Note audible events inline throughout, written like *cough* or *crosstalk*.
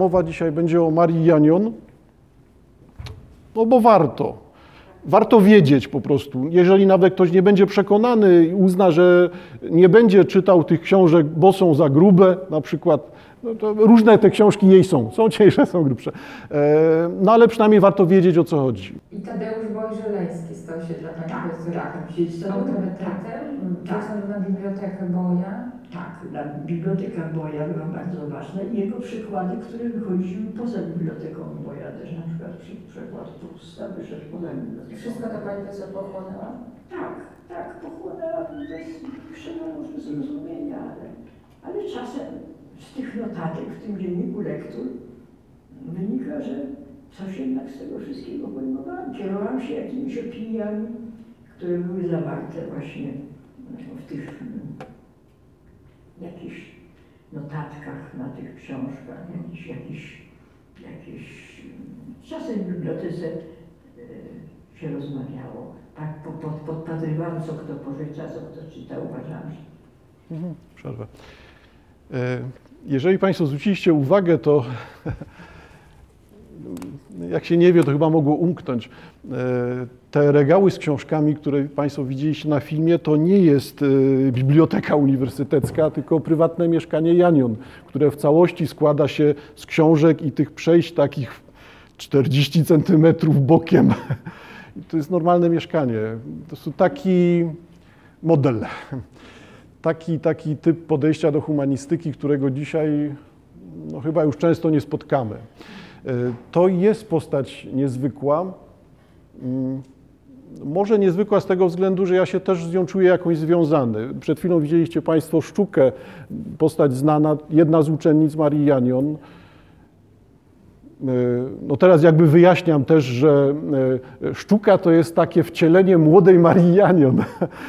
Mowa dzisiaj będzie o Marii Janion, no bo warto. Warto wiedzieć po prostu. Jeżeli nawet ktoś nie będzie przekonany i uzna, że nie będzie czytał tych książek, bo są za grube, na przykład, no to różne te książki jej są. Są cieńsze, są grubsze. E, no ale przynajmniej warto wiedzieć, o co chodzi. I Tadeusz Bojżeleński stał się dla Pani Tak, profesora tak, jest to autorytetem. Tak. Tak. na bibliotekę Boja. Tak, dla Biblioteka Boja była bardzo ważna i jego przykłady, które wychodziły poza biblioteką Boja też, na przykład przy- przykład Prusta wyszedł poza I biblioteką. wszystko to Pani profesor pochłonęła? Tak, tak, pochłonęłam bez większego może zrozumienia, ale, ale czasem z tych notatek w tym dzienniku lektur wynika, że coś jednak z tego wszystkiego pojmowałam. Kierowałam się jakimiś opiniami, które były zawarte właśnie no, w tych jakichś notatkach na tych książkach, jakiś, jakiś, jakiś czasem w bibliotece e, się rozmawiało. Tak po, pod, podpatrywałam, co kto pożycza, co kto czyta, uważam, Mhm, Przerwę. E, Jeżeli Państwo zwróciliście uwagę, to jak się nie wie, to chyba mogło umknąć. E, Te regały z książkami, które Państwo widzieliście na filmie, to nie jest e, biblioteka uniwersytecka, tylko prywatne mieszkanie Janion, które w całości składa się z książek i tych przejść takich 40 centymetrów bokiem. *laughs* To jest normalne mieszkanie. To jest taki model taki, taki typ podejścia do humanistyki, którego dzisiaj no, chyba już często nie spotkamy. E, To jest postać niezwykła. Mm, Może niezwykła z tego względu, że ja się też z nią czuję jakoś związany. Przed chwilą widzieliście Państwo Sztukę, postać znana, jedna z uczennic Marii Janion. No teraz jakby wyjaśniam też, że e, sztuka to jest takie wcielenie młodej Marii Janion,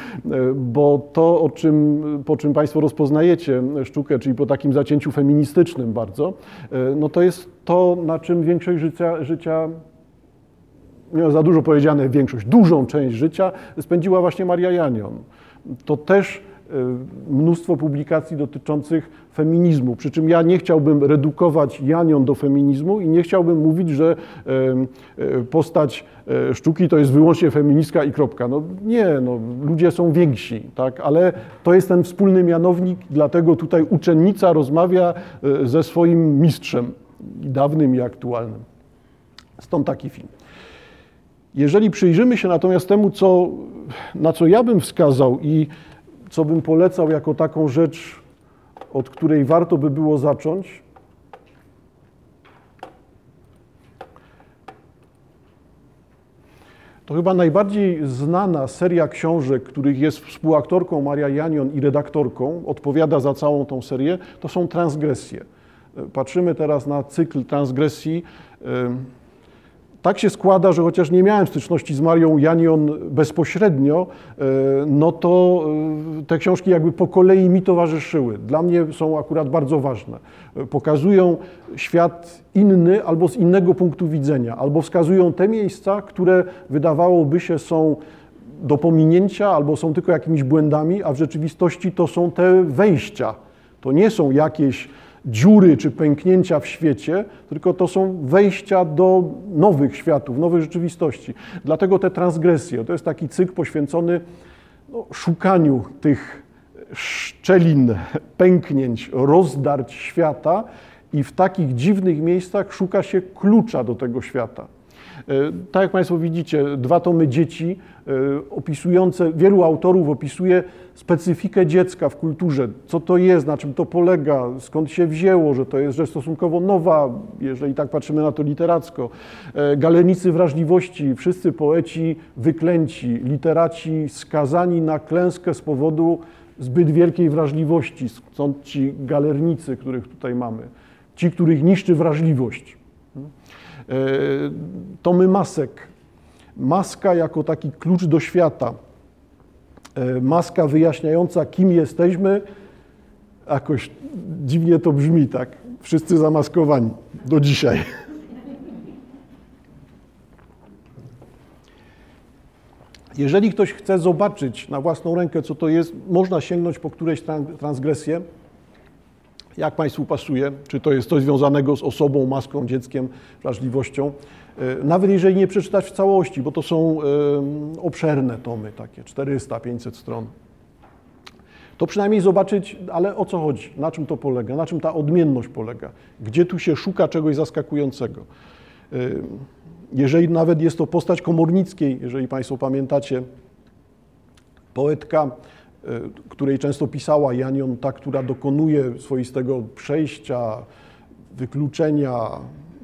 *laughs* bo to, o czym, po czym Państwo rozpoznajecie sztukę, czyli po takim zacięciu feministycznym bardzo, e, no to jest to, na czym większość życia, życia nie za dużo powiedziane, większość, dużą część życia spędziła właśnie Maria Janion. To też e, mnóstwo publikacji dotyczących feminizmu, przy czym ja nie chciałbym redukować Janion do feminizmu i nie chciałbym mówić, że e, e, postać sztuki to jest wyłącznie feministka i kropka. No nie, no, ludzie są więksi, tak? ale to jest ten wspólny mianownik, dlatego tutaj uczennica rozmawia ze swoim mistrzem, dawnym i aktualnym. Stąd taki film. Jeżeli przyjrzymy się natomiast temu, co, na co ja bym wskazał i co bym polecał jako taką rzecz, od której warto by było zacząć, to chyba najbardziej znana seria książek, których jest współaktorką Maria Janion i redaktorką, odpowiada za całą tą serię, to są transgresje. Patrzymy teraz na cykl transgresji. Tak się składa, że chociaż nie miałem styczności z Marią Janion bezpośrednio, e, no to e, te książki jakby po kolei mi towarzyszyły. Dla mnie są akurat bardzo ważne. E, Pokazują świat inny albo z innego punktu widzenia, albo wskazują te miejsca, które wydawałoby się są do pominięcia albo są tylko jakimiś błędami, a w rzeczywistości to są te wejścia. To nie są jakieś dziury czy pęknięcia w świecie, tylko to są wejścia do nowych światów, nowych rzeczywistości. Dlatego te transgresje to jest taki cykl poświęcony no, szukaniu tych szczelin, pęknięć, rozdarć świata i w takich dziwnych miejscach szuka się klucza do tego świata. E, Tak jak Państwo widzicie, dwa tomy dzieci e, opisujące, wielu autorów opisuje specyfikę dziecka w kulturze, co to jest, na czym to polega, skąd się wzięło, że to jest rzecz stosunkowo nowa, jeżeli tak patrzymy na to literacko. E, Galernicy wrażliwości, wszyscy poeci wyklęci, literaci skazani na klęskę z powodu zbyt wielkiej wrażliwości, stąd ci galernicy, których tutaj mamy, ci, których niszczy wrażliwość. E, Tomy masek. Maska jako taki klucz do świata. E, Maska wyjaśniająca, kim jesteśmy. Jakoś dziwnie to brzmi, tak? Wszyscy zamaskowani do dzisiaj. Jeżeli ktoś chce zobaczyć na własną rękę, co to jest, można sięgnąć po którejś tran- transgresję. Jak Państwu pasuje? Czy to jest coś związanego z osobą, maską, dzieckiem, wrażliwością? E, nawet jeżeli nie przeczytać w całości, bo to są obszerne tomy, takie 400-500 stron, to przynajmniej zobaczyć, ale o co chodzi, na czym to polega, na czym ta odmienność polega, gdzie tu się szuka czegoś zaskakującego. Jeżeli nawet jest to postać Komornickiej, jeżeli Państwo pamiętacie, poetka, której często pisała Janion, ta, która dokonuje swoistego przejścia, wykluczenia,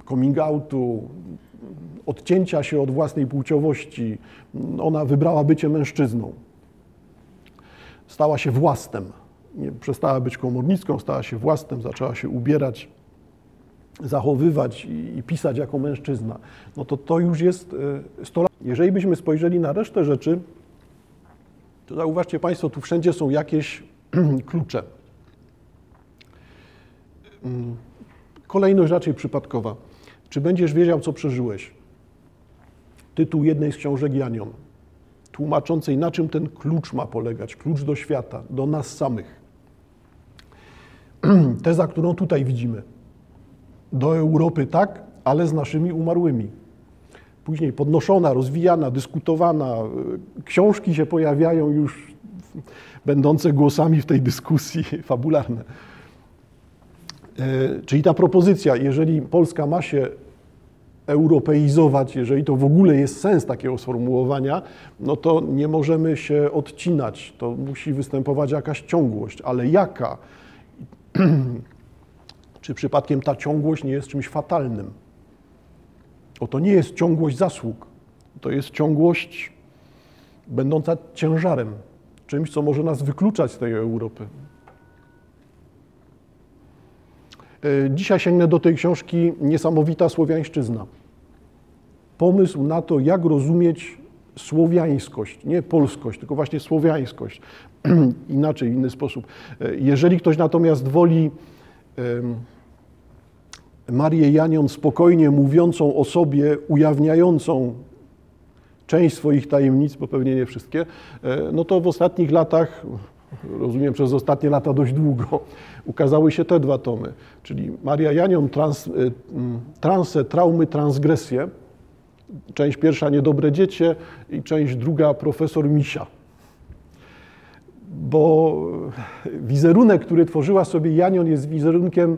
coming outu, odcięcia się od własnej płciowości. Ona wybrała bycie mężczyzną. Stała się włastem. Nie przestała być komornicką, stała się włastem, zaczęła się ubierać, zachowywać i, i pisać jako mężczyzna. No to to już jest 100 lat. Jeżeli byśmy spojrzeli na resztę rzeczy, to zauważcie Państwo, tu wszędzie są jakieś *clears throat* klucze. Mm, kolejność raczej przypadkowa. Czy będziesz wiedział, co przeżyłeś? Tytuł jednej z książek Janion, tłumaczącej, na czym ten klucz ma polegać, klucz do świata, do nas samych. *clears throat* Teza, którą tutaj widzimy. Do Europy tak, ale z naszymi umarłymi później podnoszona, rozwijana, dyskutowana. Książki się pojawiają już będące głosami w tej dyskusji *laughs* fabularne. E, czyli ta propozycja, jeżeli Polska ma się europeizować, jeżeli to w ogóle jest sens takiego sformułowania, no to nie możemy się odcinać. To musi występować jakaś ciągłość, ale jaka? *clears throat* Czy przypadkiem ta ciągłość nie jest czymś fatalnym? Bo to nie jest ciągłość zasług, to jest ciągłość będąca ciężarem, czymś, co może nas wykluczać z tej Europy. E, dzisiaj sięgnę do tej książki Niesamowita Słowiańszczyzna. Pomysł na to, jak rozumieć słowiańskość, nie polskość, tylko właśnie słowiańskość. *clears throat* Inaczej, inny sposób. E, jeżeli ktoś natomiast woli Marię Janion spokojnie mówiącą o sobie, ujawniającą część swoich tajemnic, bo pewnie nie wszystkie, e, no to w ostatnich latach, rozumiem przez ostatnie lata dość długo, ukazały się te dwa tomy, czyli Maria Janion, trans, e, Transe, Traumy, Transgresje, część pierwsza Niedobre Dziecię i część druga Profesor Misia. Bo wizerunek, który tworzyła sobie Janion jest wizerunkiem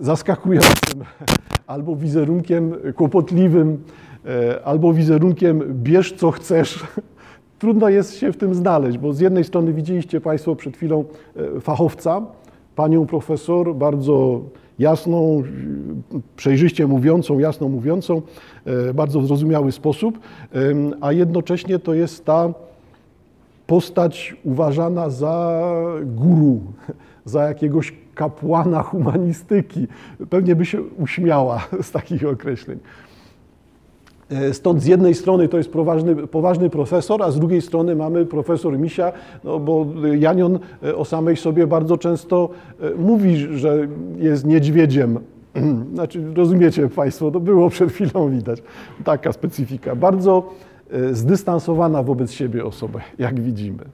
zaskakującym, *laughs* albo wizerunkiem kłopotliwym, e, albo wizerunkiem bierz co chcesz. *laughs* Trudno jest się w tym znaleźć, bo z jednej strony widzieliście Państwo przed chwilą e, fachowca, panią profesor, bardzo jasną, przejrzyście mówiącą, jasno mówiącą, e, bardzo w zrozumiały sposób, a jednocześnie to jest ta postać uważana za guru, *laughs* za jakiegoś kapłana humanistyki. Pewnie by się uśmiała z takich określeń. E, stąd z jednej strony to jest poważny, poważny profesor, a z drugiej strony mamy profesor Misia, no bo Janion e, o samej sobie bardzo często e, mówi, że jest niedźwiedziem. *clears throat* Znaczy, rozumiecie Państwo, to było przed chwilą widać. Taka specyfika. Bardzo zdystansowana wobec siebie osoba, jak widzimy.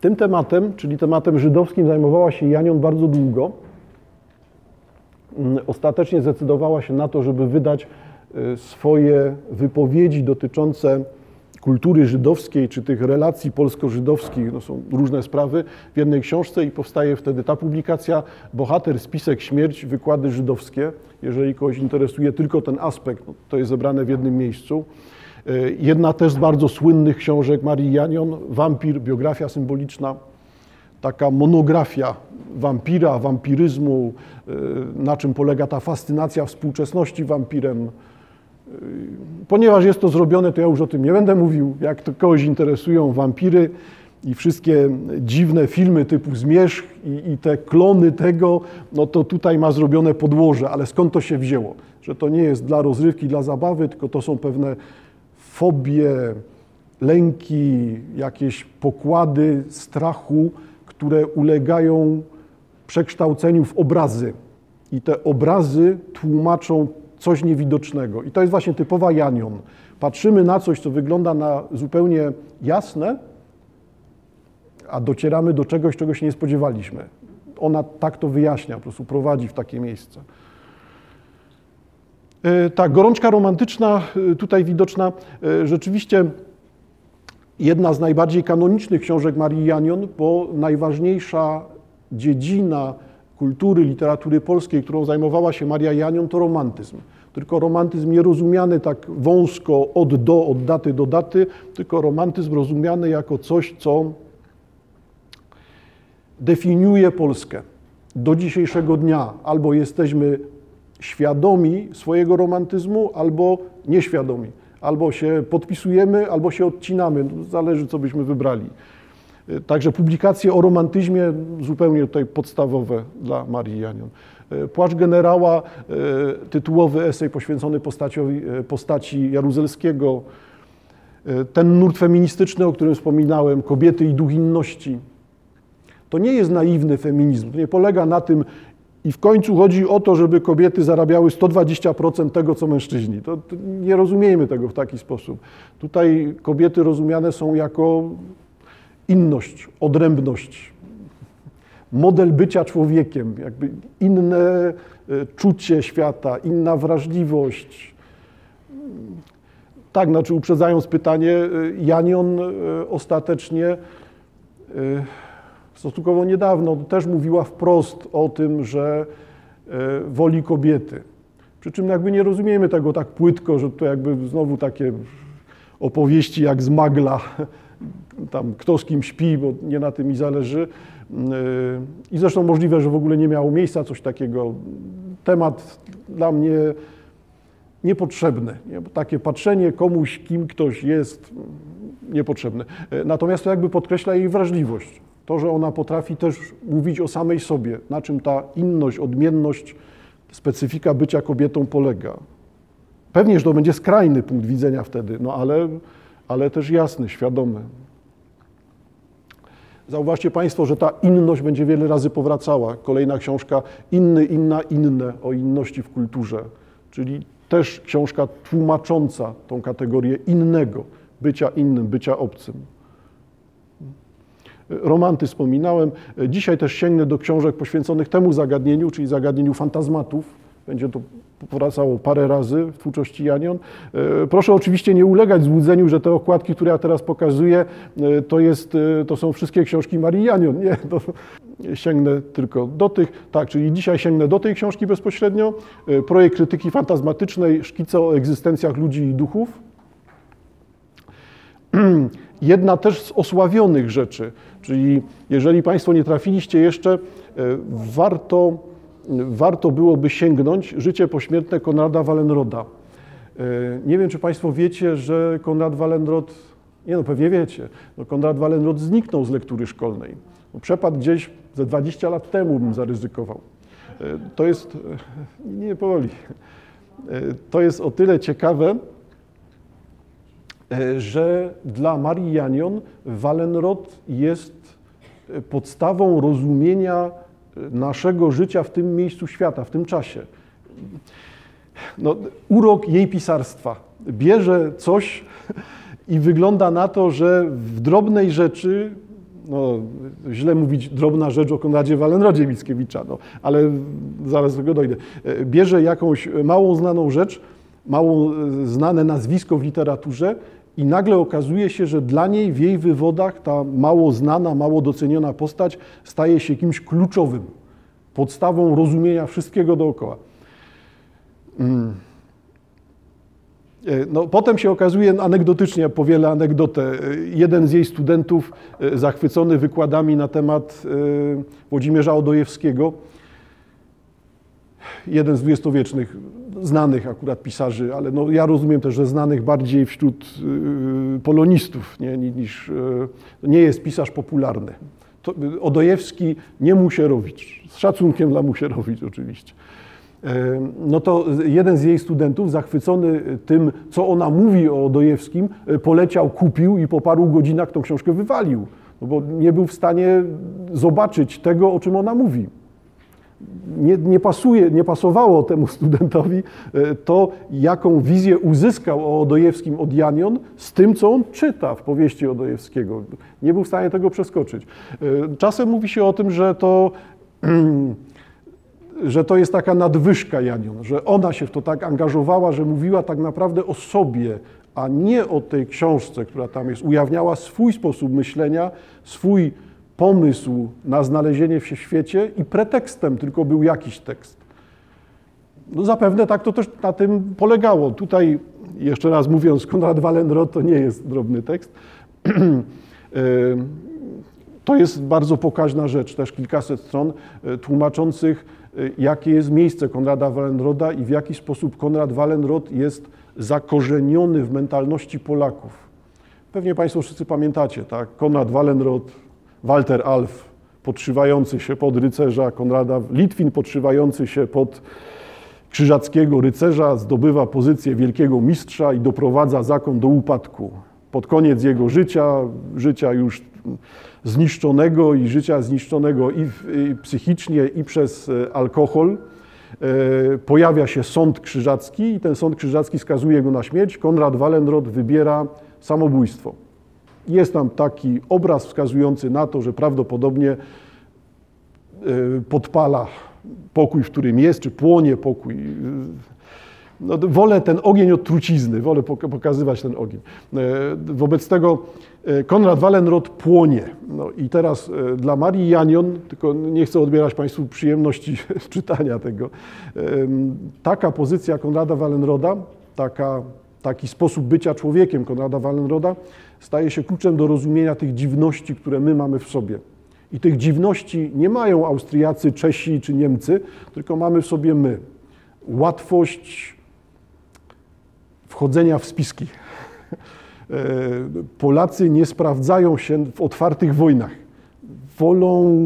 Tym tematem, czyli tematem żydowskim, zajmowała się Janion bardzo długo. Mm, ostatecznie zdecydowała się na to, żeby wydać y, swoje wypowiedzi dotyczące kultury żydowskiej, czy tych relacji polsko-żydowskich, to są różne sprawy, w jednej książce i powstaje wtedy ta publikacja Bohater, spisek, śmierć, wykłady żydowskie. Jeżeli kogoś interesuje tylko ten aspekt, no, to jest zebrane w jednym miejscu. E, jedna też z bardzo słynnych książek Marii Janion, Wampir, biografia symboliczna, taka monografia wampira, wampiryzmu, e, na czym polega ta fascynacja współczesności wampirem. E, ponieważ jest to zrobione, to ja już o tym nie będę mówił. Jak to kogoś interesują wampiry i wszystkie dziwne filmy typu Zmierzch i, i te klony tego, no to tutaj ma zrobione podłoże, ale skąd to się wzięło? Że to nie jest dla rozrywki, dla zabawy, tylko to są pewne fobie, lęki, jakieś pokłady strachu, które ulegają przekształceniu w obrazy. I te obrazy tłumaczą coś niewidocznego. I to jest właśnie typowa Janion. Patrzymy na coś, co wygląda na zupełnie jasne, a docieramy do czegoś, czego się nie spodziewaliśmy. Ona tak to wyjaśnia, po prostu prowadzi w takie miejsce. E, Ta gorączka romantyczna, e, tutaj widoczna, e, rzeczywiście jedna z najbardziej kanonicznych książek Marii Janion, bo najważniejsza dziedzina kultury, literatury polskiej, którą zajmowała się Maria Janion, to romantyzm. Tylko romantyzm nie rozumiany tak wąsko od do, od daty do daty, tylko romantyzm rozumiany jako coś, co definiuje Polskę do dzisiejszego dnia. Albo jesteśmy świadomi swojego romantyzmu, albo nieświadomi. Albo się podpisujemy, albo się odcinamy. Zależy, co byśmy wybrali. Także publikacje o romantyzmie zupełnie tutaj podstawowe dla Marii Janion. Płacz generała, tytułowy esej poświęcony postaciowi, postaci Jaruzelskiego. Ten nurt feministyczny, o którym wspominałem, kobiety i duch inności. To nie jest naiwny feminizm. To nie polega na tym, i w końcu chodzi o to, żeby kobiety zarabiały 120% tego, co mężczyźni. To, to nie rozumiejmy tego w taki sposób. Tutaj kobiety rozumiane są jako inność, odrębność, model bycia człowiekiem, jakby inne e, czucie świata, inna wrażliwość. Tak, znaczy uprzedzając pytanie, e, Janion e, ostatecznie stosunkowo niedawno też mówiła wprost o tym, że woli kobiety. Przy czym jakby nie rozumiemy tego tak płytko, że to jakby znowu takie opowieści jak z Magla, *laughs* tam kto z kim śpi, bo nie na tym mi zależy. I zresztą możliwe, że w ogóle nie miało miejsca coś takiego. Temat dla mnie niepotrzebny. Takie patrzenie komuś, kim ktoś jest, niepotrzebne. Natomiast to jakby podkreśla jej wrażliwość. To, że ona potrafi też mówić o samej sobie, na czym ta inność, odmienność, specyfika bycia kobietą polega. Pewnie, że to będzie skrajny punkt widzenia wtedy, no ale, ale też jasny, świadomy. Zauważcie Państwo, że ta inność będzie wiele razy powracała. Kolejna książka Inny, inna, inne o inności w kulturze, czyli też książka tłumacząca tą kategorię innego, bycia innym, bycia obcym. Romanty wspominałem. Dzisiaj też sięgnę do książek poświęconych temu zagadnieniu, czyli zagadnieniu fantazmatów. Będzie to powracało parę razy w twórczości Janion. Proszę oczywiście nie ulegać złudzeniu, że te okładki, które ja teraz pokazuję, to, jest, to są wszystkie książki Marii Janion. Nie, to sięgnę tylko do tych. Tak, czyli dzisiaj sięgnę do tej książki bezpośrednio. Projekt krytyki fantazmatycznej, szkice o egzystencjach ludzi i duchów. *clears throat* Jedna też z osławionych rzeczy, czyli jeżeli Państwo nie trafiliście jeszcze, warto warto byłoby sięgnąć życie pośmiertne Konrada Wallenroda. Nie wiem, czy Państwo wiecie, że Konrad Wallenrod, nie no pewnie wiecie, no Konrad Wallenrod zniknął z lektury szkolnej. No, przepadł gdzieś ze 20 lat temu, bym zaryzykował. To jest, nie powoli, to jest o tyle ciekawe, że dla Marii Janion Wallenrod jest podstawą rozumienia naszego życia w tym miejscu świata, w tym czasie. No, urok jej pisarstwa. Bierze coś i wygląda na to, że w drobnej rzeczy, no źle mówić drobna rzecz o Konradzie Wallenrodzie Mickiewicza, no, ale zaraz do tego dojdę. Bierze jakąś małą znaną rzecz, mało znane nazwisko w literaturze i nagle okazuje się, że dla niej w jej wywodach ta mało znana, mało doceniona postać staje się kimś kluczowym, podstawą rozumienia wszystkiego dookoła. No, potem się okazuje, anegdotycznie powielę anegdotę, jeden z jej studentów zachwycony wykładami na temat Włodzimierza Odojewskiego, jeden z dwudziestowiecznych znanych akurat pisarzy, ale no ja rozumiem też, że znanych bardziej wśród y, polonistów nie, niż y, nie jest pisarz popularny. To, Odojewski nie Musierowicz, z szacunkiem dla Musierowicz oczywiście. No to jeden z jej studentów, zachwycony tym, co ona mówi o Odojewskim, poleciał, kupił i po paru godzinach tą książkę wywalił, no bo nie był w stanie zobaczyć tego, o czym ona mówi. Nie, nie, pasuje, nie pasowało temu *laughs* studentowi e, to, jaką wizję uzyskał o Odojewskim od Janion z tym, co on czyta w powieści Odojewskiego. Nie był w stanie tego przeskoczyć. E, czasem mówi się o tym, że to, *clears throat* że to jest taka nadwyżka Janion, że ona się w to tak angażowała, że mówiła tak naprawdę o sobie, a nie o tej książce, która tam jest. Ujawniała swój sposób myślenia, swój pomysł na znalezienie się w świecie i pretekstem tylko był jakiś tekst. No zapewne tak to też na tym polegało. Tutaj, jeszcze raz mówiąc, *laughs* Konrad Wallenrod to nie jest drobny tekst. *clears throat* To jest bardzo pokaźna rzecz, też kilkaset stron e, tłumaczących, e, jakie jest miejsce Konrada Wallenroda i w jaki sposób Konrad Wallenrod jest zakorzeniony w mentalności Polaków. Pewnie Państwo wszyscy pamiętacie, tak? Konrad Wallenrod, Walter Alf podszywający się pod rycerza Konrada, Litwin podszywający się pod krzyżackiego rycerza, zdobywa pozycję wielkiego mistrza i doprowadza zakon do upadku. Pod koniec jego życia, życia już zniszczonego i życia zniszczonego i, psychicznie, i przez e, alkohol, e, pojawia się sąd krzyżacki i ten sąd krzyżacki skazuje go na śmierć. Konrad Wallenrod wybiera samobójstwo. Jest tam taki obraz wskazujący na to, że prawdopodobnie e, podpala pokój, w którym jest, czy płonie pokój. No, wolę ten ogień od trucizny, wolę pokazywać ten ogień. E, wobec tego e, Konrad Wallenrod płonie. No i teraz dla Marii Janion, tylko nie chcę odbierać Państwu przyjemności *laughs* czytania tego, taka pozycja Konrada Wallenroda, taka, taki sposób bycia człowiekiem Konrada Wallenroda staje się kluczem do rozumienia tych dziwności, które my mamy w sobie. I tych dziwności nie mają Austriacy, Czesi czy Niemcy, tylko mamy w sobie my. Łatwość wchodzenia w spiski. *laughs* E, Polacy nie sprawdzają się w otwartych wojnach. Wolą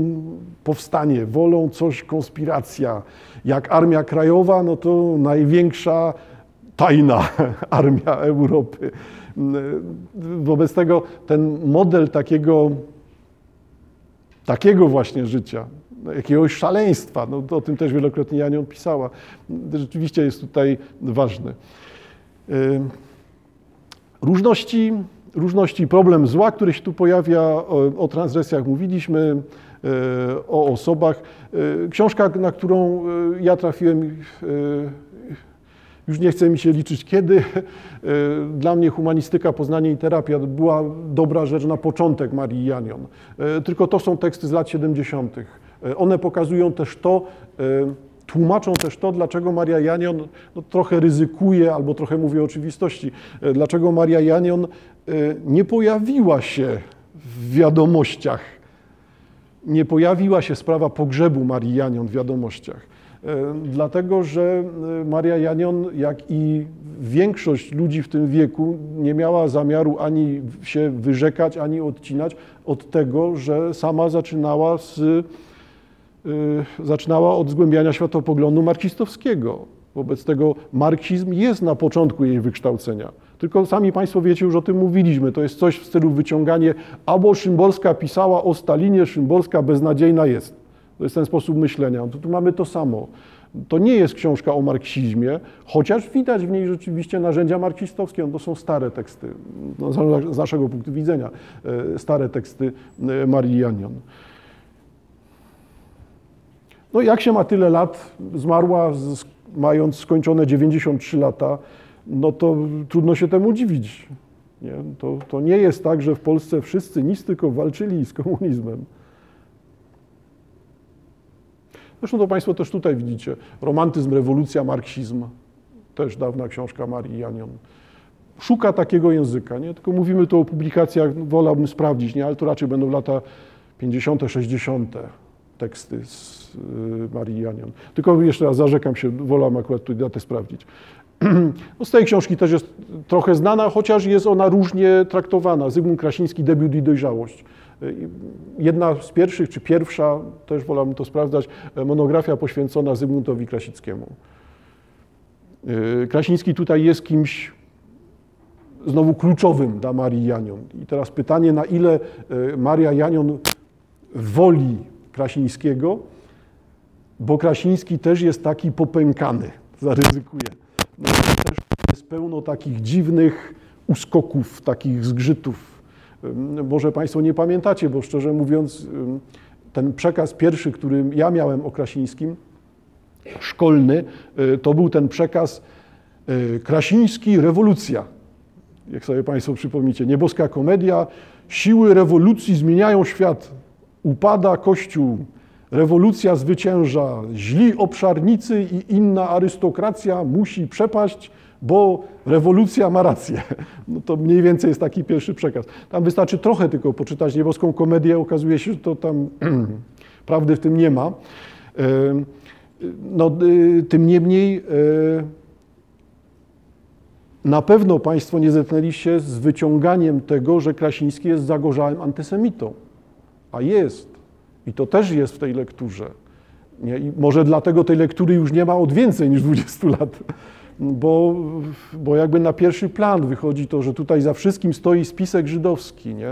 powstanie, wolą coś, konspiracja. Jak Armia Krajowa, no to największa tajna *laughs* armia Europy. Wobec tego ten model takiego, takiego właśnie życia, jakiegoś szaleństwa, no o tym też wielokrotnie Janią pisała, rzeczywiście jest tutaj ważny. Różności, różności problem zła, który się tu pojawia, o, o transgresjach mówiliśmy, o osobach. Książka, na którą ja trafiłem już nie chce mi się liczyć kiedy. *laughs* E, dla mnie humanistyka, poznanie i terapia była dobra rzecz na początek Marii Janion. E, tylko to są teksty z lat 70. E, one pokazują też to, tłumaczą też to, dlaczego Maria Janion no, trochę ryzykuje, albo trochę mówi o oczywistości, dlaczego Maria Janion nie pojawiła się w wiadomościach. Nie pojawiła się sprawa pogrzebu Marii Janion w wiadomościach. E, dlatego że e, Maria Janion, jak i większość ludzi w tym wieku, nie miała zamiaru ani się wyrzekać, ani odcinać od tego, że sama zaczynała, z, e, zaczynała od zgłębiania światopoglądu marksistowskiego. Wobec tego marksizm jest na początku jej wykształcenia. Tylko sami Państwo wiecie, już o tym mówiliśmy. To jest coś w stylu wyciąganie, albo Szymborska pisała o Stalinie, Szymborska beznadziejna jest. To jest ten sposób myślenia. Tu, tu mamy to samo. To nie jest książka o marksizmie, chociaż widać w niej rzeczywiście narzędzia marksistowskie. No to są stare teksty, no, z naszego punktu widzenia, e, stare teksty e, Marii Janion. No jak się ma tyle lat, zmarła z, mając skończone 93 lata, no to trudno się temu dziwić. Nie? To, to nie jest tak, że w Polsce wszyscy nic tylko walczyli z komunizmem. Zresztą to Państwo też tutaj widzicie. Romantyzm, rewolucja, marksizm. Też dawna książka Marii Janion. Szuka takiego języka, nie? Tylko mówimy tu o publikacjach, wolałbym sprawdzić, nie? Ale to raczej będą lata 50., 60. teksty z y, Marii Janion. Tylko jeszcze raz zarzekam się, wolałbym akurat tutaj datę sprawdzić. *clears throat* No z tej książki też jest trochę znana, chociaż jest ona różnie traktowana. Zygmunt Krasiński, debiut i dojrzałość. Jedna z pierwszych, czy pierwsza, też wolałbym to sprawdzać, monografia poświęcona Zygmuntowi Krasickiemu. Krasiński tutaj jest kimś znowu kluczowym dla Marii Janion. I teraz pytanie, na ile e, Maria Janion woli Krasińskiego bo Krasiński też jest taki popękany, *laughs* zaryzykuję. No, też jest pełno takich dziwnych uskoków, takich zgrzytów. Może Państwo nie pamiętacie, bo szczerze mówiąc, ten przekaz pierwszy, który ja miałem o Krasińskim, szkolny, y, to był ten przekaz y, Krasiński rewolucja. Jak sobie Państwo przypomnicie, nieboska komedia, siły rewolucji zmieniają świat. Upada Kościół, rewolucja zwycięża, źli obszarnicy i inna arystokracja musi przepaść, bo rewolucja ma rację. *laughs* No to mniej więcej jest taki pierwszy przekaz. Tam wystarczy trochę tylko poczytać nieboską komedię, okazuje się, że to tam *clears throat* prawdy w tym nie ma. E, No, y, tym niemniej e, na pewno Państwo nie zetknęli się z wyciąganiem tego, że Krasiński jest zagorzałym antysemitą. A jest. I to też jest w tej lekturze. Nie? I może dlatego tej lektury już nie ma od więcej niż 20 lat. Bo, bo jakby na pierwszy plan wychodzi to, że tutaj za wszystkim stoi spisek żydowski. Nie?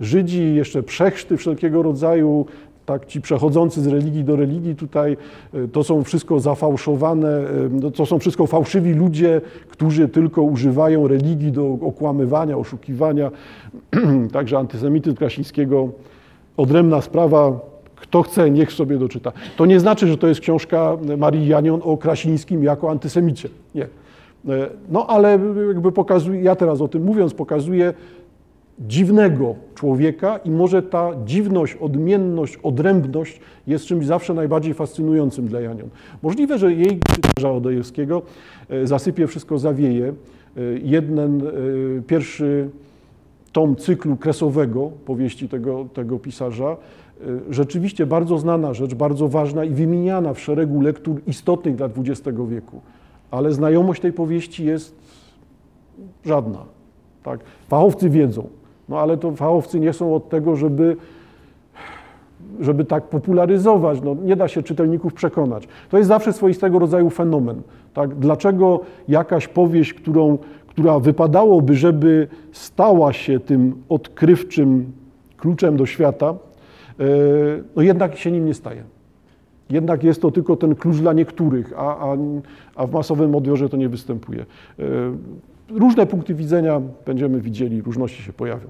Żydzi, jeszcze przechrzty wszelkiego rodzaju, tak ci przechodzący z religii do religii tutaj, y, to są wszystko zafałszowane, no, to są wszystko fałszywi ludzie, którzy tylko używają religii do okłamywania, oszukiwania. *clears throat* Także antysemityzm Krasińskiego, odrębna sprawa, kto chce, niech sobie doczyta. To nie znaczy, że to jest książka Marii Janion o Krasińskim jako antysemicie. Nie. E, No ale jakby pokazuje, ja teraz o tym mówiąc, pokazuję dziwnego człowieka i może ta dziwność, odmienność, odrębność jest czymś zawsze najbardziej fascynującym dla Janion. Możliwe, że jej czytarza Odojewskiego e, zasypie wszystko zawieje. E, Jeden, pierwszy tom cyklu kresowego powieści tego, tego pisarza, e, rzeczywiście bardzo znana rzecz, bardzo ważna i wymieniana w szeregu lektur istotnych dla XX wieku. Ale znajomość tej powieści jest żadna. Tak? Fachowcy wiedzą, no ale to fachowcy nie są od tego, żeby, żeby tak popularyzować. No, nie da się czytelników przekonać. To jest zawsze swoistego rodzaju fenomen. Tak? Dlaczego jakaś powieść, którą, która wypadałoby, żeby stała się tym odkrywczym kluczem do świata, e, no jednak się nim nie staje. Jednak jest to tylko ten klucz dla niektórych, a, a, a w masowym odbiorze to nie występuje. E, Różne punkty widzenia będziemy widzieli, różności się pojawią.